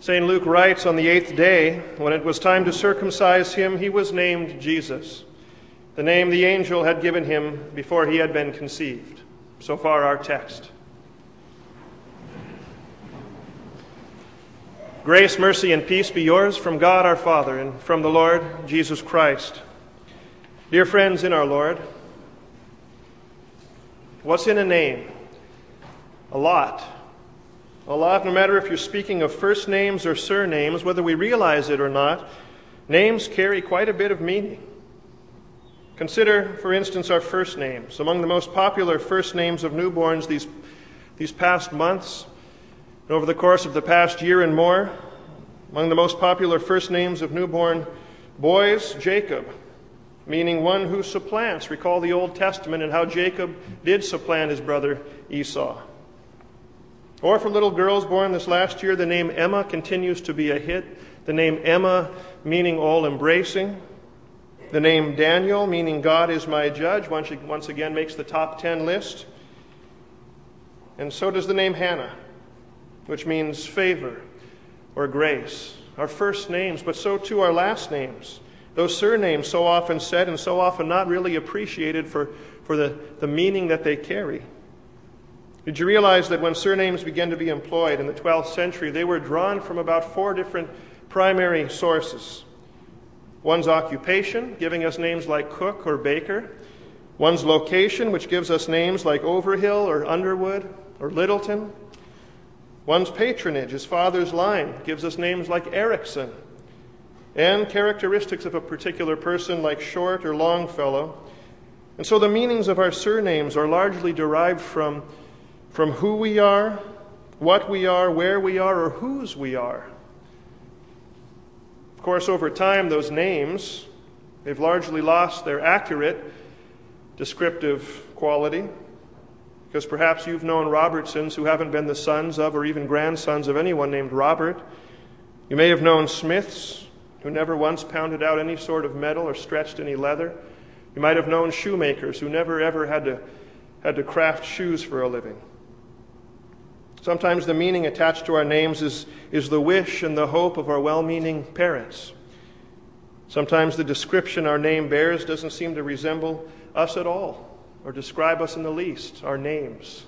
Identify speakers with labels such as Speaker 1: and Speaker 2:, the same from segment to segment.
Speaker 1: St. Luke writes on the eighth day, when it was time to circumcise him, he was named Jesus, the name the angel had given him before he had been conceived. So far, our text. Grace, mercy, and peace be yours from God our Father and from the Lord Jesus Christ. Dear friends in our Lord, what's in a name? A lot. A lot, no matter if you're speaking of first names or surnames, whether we realize it or not, names carry quite a bit of meaning. Consider, for instance, our first names. Among the most popular first names of newborns these, these past months, and over the course of the past year and more, among the most popular first names of newborn boys, Jacob, meaning one who supplants. Recall the Old Testament and how Jacob did supplant his brother Esau. Or for little girls born this last year, the name Emma continues to be a hit. The name Emma, meaning all embracing. The name Daniel, meaning God is my judge, once, again makes the top 10 list. And so does the name Hannah, which means favor or grace. Our first names, but so too our last names. Those surnames, so often said and so often not really appreciated for, for the, the meaning that they carry. Did you realize that when surnames began to be employed in the 12th century, they were drawn from about four different primary sources? One's occupation, giving us names like cook or baker. One's location, which gives us names like Overhill or Underwood or Littleton. One's patronage, his father's line, gives us names like Erickson. And characteristics of a particular person like Short or Longfellow. And so the meanings of our surnames are largely derived from from who we are, what we are, where we are, or whose we are. Of course, over time, those names, they've largely lost their accurate descriptive quality. Because perhaps you've known Robertsons who haven't been the sons of or even grandsons of anyone named Robert. You may have known Smiths who never once pounded out any sort of metal or stretched any leather. You might have known shoemakers who never ever had to, had to craft shoes for a living. Sometimes the meaning attached to our names is, is the wish and the hope of our well meaning parents. Sometimes the description our name bears doesn't seem to resemble us at all or describe us in the least, our names.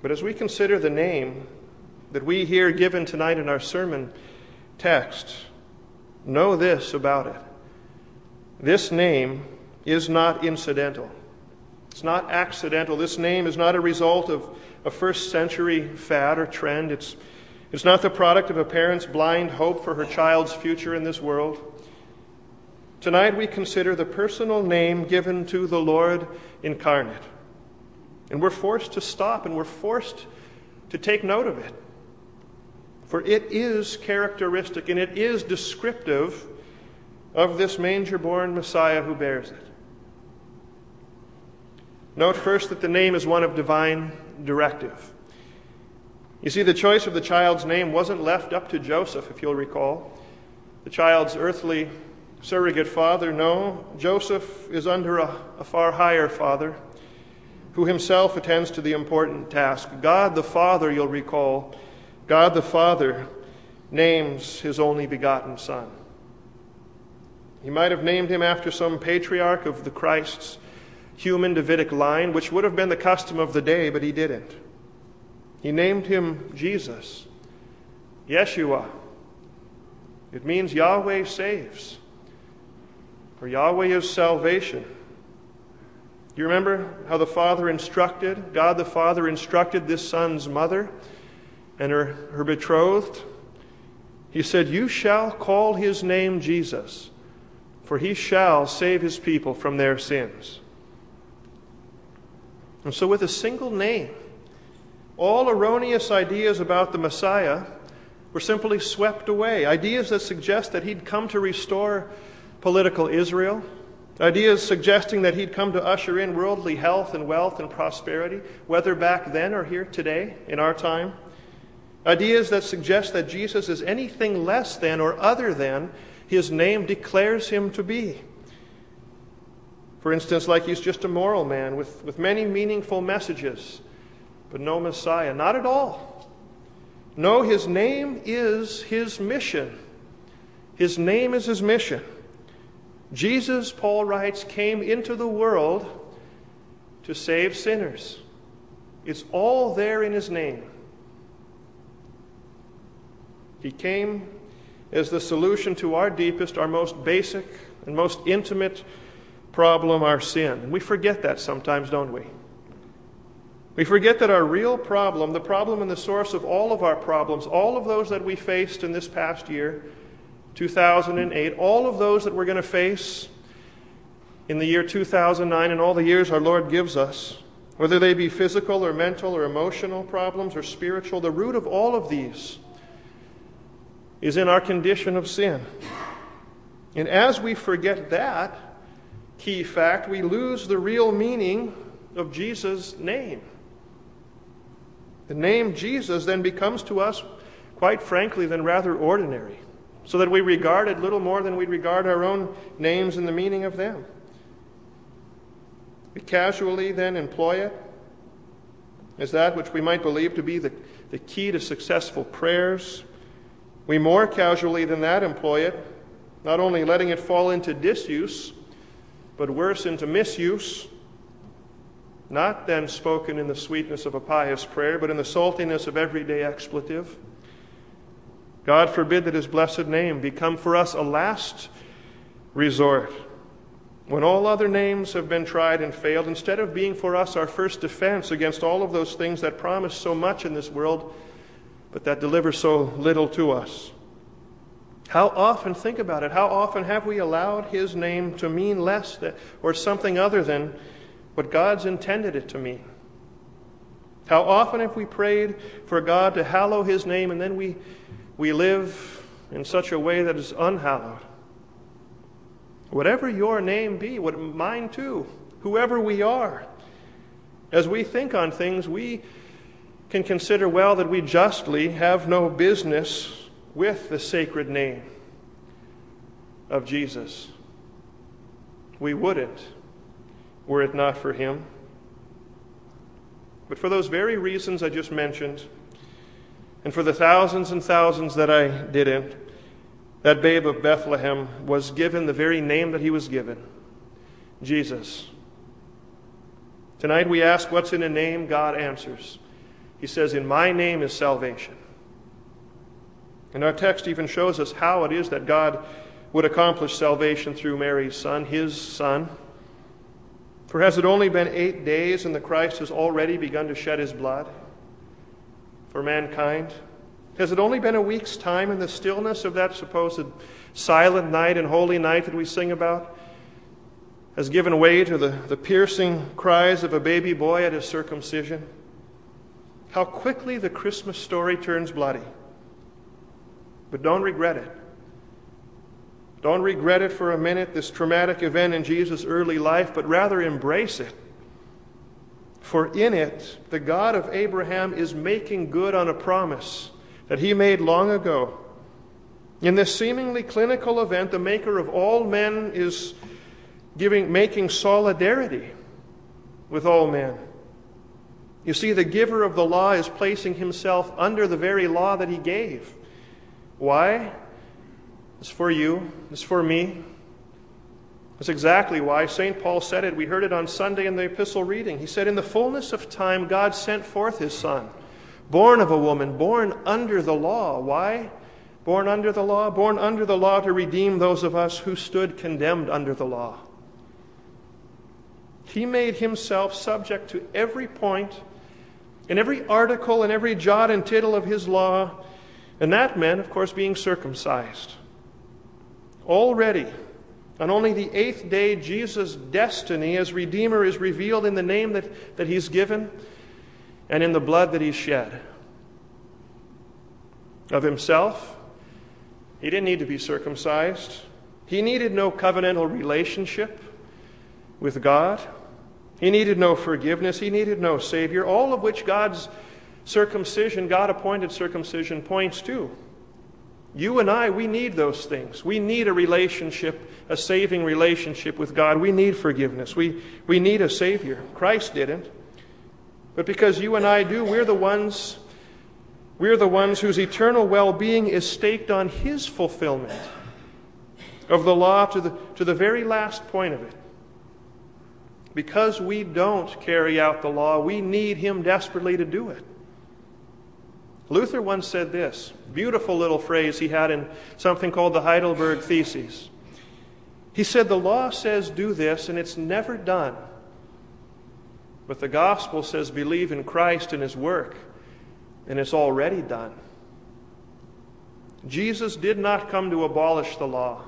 Speaker 1: But as we consider the name that we hear given tonight in our sermon text, know this about it. This name is not incidental. It's not accidental. This name is not a result of a first century fad or trend. It's, it's not the product of a parent's blind hope for her child's future in this world. Tonight we consider the personal name given to the Lord incarnate. And we're forced to stop and we're forced to take note of it. For it is characteristic and it is descriptive of this manger born Messiah who bears it. Note first that the name is one of divine directive. You see, the choice of the child's name wasn't left up to Joseph, if you'll recall. The child's earthly surrogate father, no, Joseph is under a, a far higher father who himself attends to the important task. God the Father, you'll recall, God the Father names his only begotten Son. He might have named him after some patriarch of the Christ's human Davidic line, which would have been the custom of the day, but he didn't. He named him Jesus, Yeshua. It means Yahweh saves, or Yahweh is salvation. You remember how the Father instructed, God the Father instructed this son's mother and her, her betrothed? He said, You shall call his name Jesus, for he shall save his people from their sins. And so, with a single name, all erroneous ideas about the Messiah were simply swept away. Ideas that suggest that he'd come to restore political Israel, ideas suggesting that he'd come to usher in worldly health and wealth and prosperity, whether back then or here today in our time. Ideas that suggest that Jesus is anything less than or other than his name declares him to be. For instance, like he's just a moral man with, with many meaningful messages, but no Messiah. Not at all. No, his name is his mission. His name is his mission. Jesus, Paul writes, came into the world to save sinners. It's all there in his name. He came as the solution to our deepest, our most basic, and most intimate problem, our sin. And we forget that sometimes, don't we? We forget that our real problem, the problem and the source of all of our problems, all of those that we faced in this past year, 2008, all of those that we're going to face in the year 2009 and all the years our Lord gives us, whether they be physical or mental or emotional problems or spiritual, the root of all of these is in our condition of sin. And as we forget that key fact, we lose the real meaning of Jesus' name. The name Jesus then becomes to us, quite frankly, then rather ordinary, so that we regard it little more than we regard our own names and the meaning of them. We casually then employ it as that which we might believe to be the, the key to successful prayers. We more casually than that employ it, not only letting it fall into disuse, but worse, into misuse not then spoken in the sweetness of a pious prayer, but in the saltiness of everyday expletive. God forbid that his blessed name become for us a last resort. When all other names have been tried and failed, instead of being for us our first defense against all of those things that promise so much in this world, but that deliver so little to us. How often, think about it, how often have we allowed his name to mean less than, or something other than what God's intended it to mean. How often have we prayed for God to hallow His name and then we, we live in such a way that is unhallowed? Whatever your name be, what mine too, whoever we are, as we think on things, we can consider well that we justly have no business with the sacred name of Jesus. We wouldn't were it not for him. But for those very reasons I just mentioned, and for the thousands and thousands that I didn't, that babe of Bethlehem was given the very name that he was given Jesus. Tonight we ask, What's in a name? God answers. He says, In my name is salvation. And our text even shows us how it is that God would accomplish salvation through Mary's son, his son. For has it only been eight days and the Christ has already begun to shed his blood for mankind? Has it only been a week's time in the stillness of that supposed silent night and holy night that we sing about? Has given way to the, the piercing cries of a baby boy at his circumcision? How quickly the Christmas story turns bloody. But don't regret it. Don't regret it for a minute, this traumatic event in Jesus' early life, but rather embrace it. For in it, the God of Abraham is making good on a promise that he made long ago. In this seemingly clinical event, the maker of all men is giving, making solidarity with all men. You see, the giver of the law is placing himself under the very law that he gave. Why? It's for you, it's for me. That's exactly why St. Paul said it. We heard it on Sunday in the epistle reading. He said, In the fullness of time, God sent forth his Son, born of a woman, born under the law. Why? Born under the law? Born under the law to redeem those of us who stood condemned under the law. He made himself subject to every point, in every article, and every jot and tittle of his law, and that meant, of course, being circumcised. Already, on only the eighth day, Jesus' destiny as Redeemer is revealed in the name that, that He's given and in the blood that He's shed. Of Himself, He didn't need to be circumcised, He needed no covenantal relationship with God, He needed no forgiveness, He needed no Savior, all of which God's circumcision, God appointed circumcision, points to. You and I, we need those things. We need a relationship, a saving relationship with God. We need forgiveness. We, we need a Savior. Christ didn't. But because you and I do, we're the ones We're the ones whose eternal well being is staked on His fulfillment of the law to the, to the very last point of it. Because we don't carry out the law, we need Him desperately to do it. Luther once said this beautiful little phrase he had in something called the Heidelberg Theses. He said, The law says do this, and it's never done. But the gospel says believe in Christ and His work, and it's already done. Jesus did not come to abolish the law,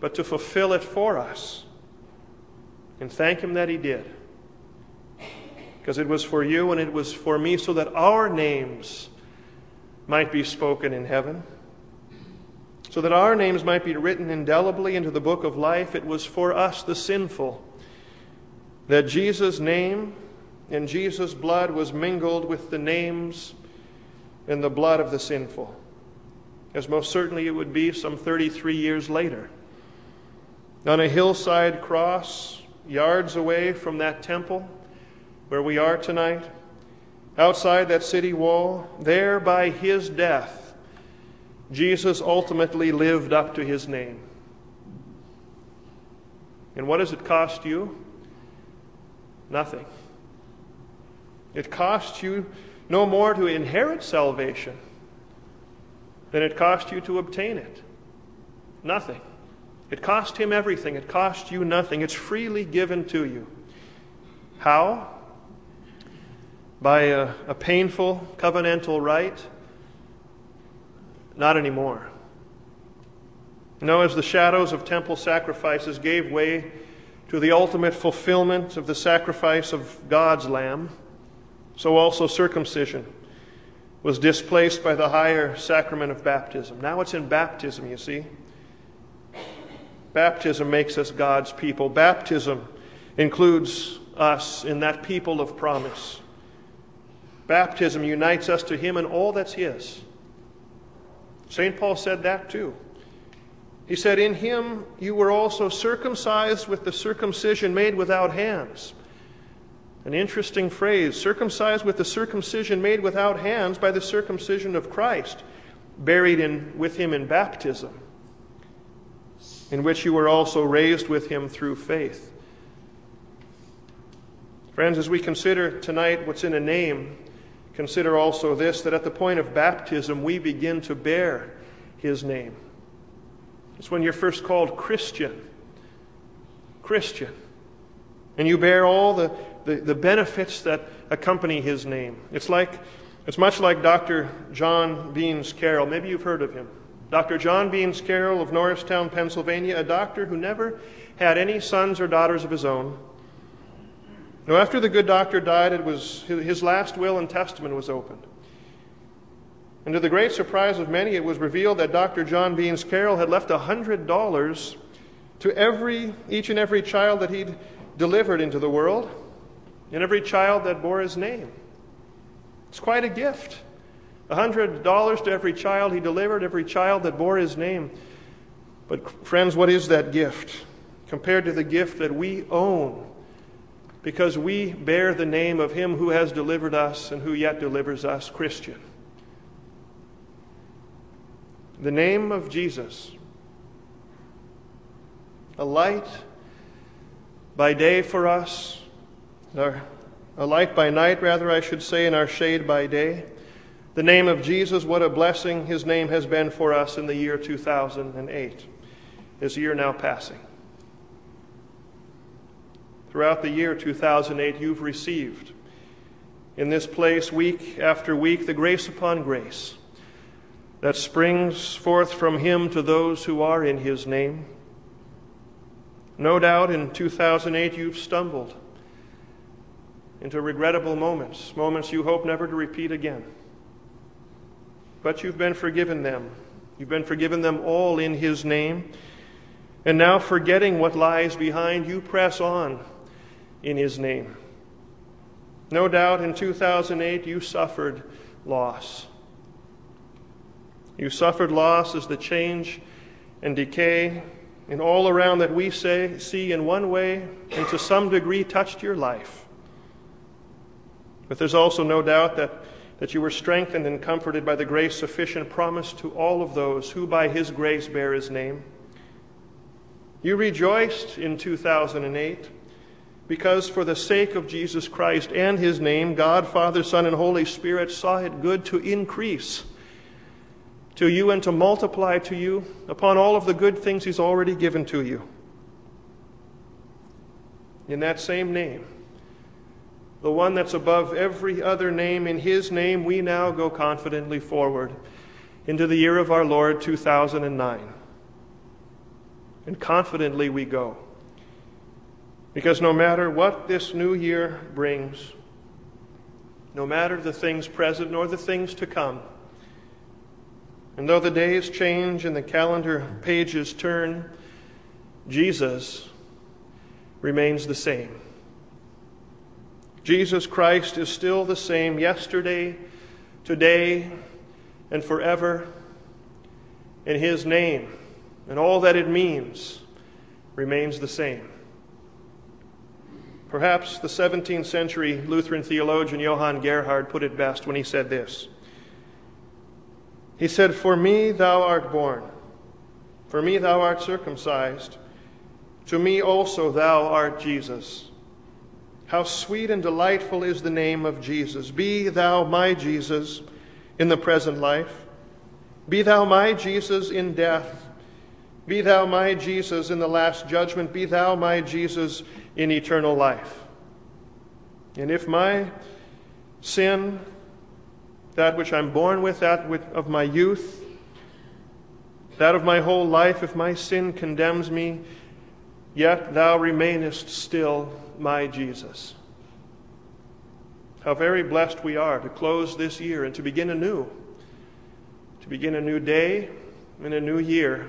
Speaker 1: but to fulfill it for us. And thank Him that He did. Because it was for you and it was for me so that our names might be spoken in heaven. So that our names might be written indelibly into the book of life. It was for us, the sinful, that Jesus' name and Jesus' blood was mingled with the names and the blood of the sinful, as most certainly it would be some 33 years later. On a hillside cross, yards away from that temple where we are tonight, outside that city wall, there by his death, Jesus ultimately lived up to his name. And what does it cost you? Nothing. It costs you no more to inherit salvation than it cost you to obtain it. Nothing. It cost him everything. It cost you nothing. It's freely given to you. How? By a, a painful covenantal rite? Not anymore. No, as the shadows of temple sacrifices gave way to the ultimate fulfillment of the sacrifice of God's Lamb, so also circumcision was displaced by the higher sacrament of baptism. Now it's in baptism, you see. Baptism makes us God's people. Baptism includes us in that people of promise. Baptism unites us to Him and all that's His. St. Paul said that too. He said, In him you were also circumcised with the circumcision made without hands. An interesting phrase circumcised with the circumcision made without hands by the circumcision of Christ, buried in, with him in baptism, in which you were also raised with him through faith. Friends, as we consider tonight what's in a name, consider also this that at the point of baptism we begin to bear his name. It's when you're first called Christian. Christian. And you bear all the, the, the, benefits that accompany his name. It's like it's much like Dr. John Beans Carroll. Maybe you've heard of him. Dr. John Beans Carroll of Norristown, Pennsylvania, a doctor who never had any sons or daughters of his own. Now, after the good doctor died, it was his last will and testament was opened. And to the great surprise of many, it was revealed that Dr. John Beans Carroll had left $100 to every, each and every child that he'd delivered into the world, and every child that bore his name. It's quite a gift. $100 to every child he delivered, every child that bore his name. But, friends, what is that gift compared to the gift that we own because we bear the name of him who has delivered us and who yet delivers us, Christian? the name of Jesus, a light by day for us, or a light by night, rather, I should say, in our shade by day. The name of Jesus, what a blessing his name has been for us in the year 2008, this year now passing. Throughout the year 2008, you've received in this place, week after week, the grace upon grace that springs forth from him to those who are in his name. No doubt in 2008 you've stumbled into regrettable moments, moments you hope never to repeat again. But you've been forgiven them. You've been forgiven them all in his name. And now, forgetting what lies behind, you press on in his name. No doubt in 2008 you suffered loss. You suffered loss as the change and decay and all around that we say, see in one way and to some degree touched your life. But there's also no doubt that that you were strengthened and comforted by the grace sufficient promised to all of those who by his grace bear his name. You rejoiced in 2008 because, for the sake of Jesus Christ and his name, God, Father, Son, and Holy Spirit saw it good to increase to you and to multiply to you upon all of the good things he's already given to you. In that same name, the one that's above every other name, in his name we now go confidently forward into the year of our Lord 2009. And confidently we go. Because no matter what this new year brings, no matter the things present nor the things to come, and though the days change and the calendar pages turn, Jesus remains the same. Jesus Christ is still the same yesterday, today, and forever. And his name and all that it means remains the same. Perhaps the 17th century Lutheran theologian Johann Gerhard put it best when he said this. He said, For me thou art born, for me thou art circumcised, to me also thou art Jesus. How sweet and delightful is the name of Jesus. Be thou my Jesus in the present life. Be thou my Jesus in death. Be thou my Jesus in the last judgment. Be thou my Jesus in eternal life. And if my sin, that which I'm born with, that of my youth, that of my whole life, if my sin condemns me, yet thou remainest still my Jesus. How very blessed we are to close this year and to begin anew, to begin a new day and a new year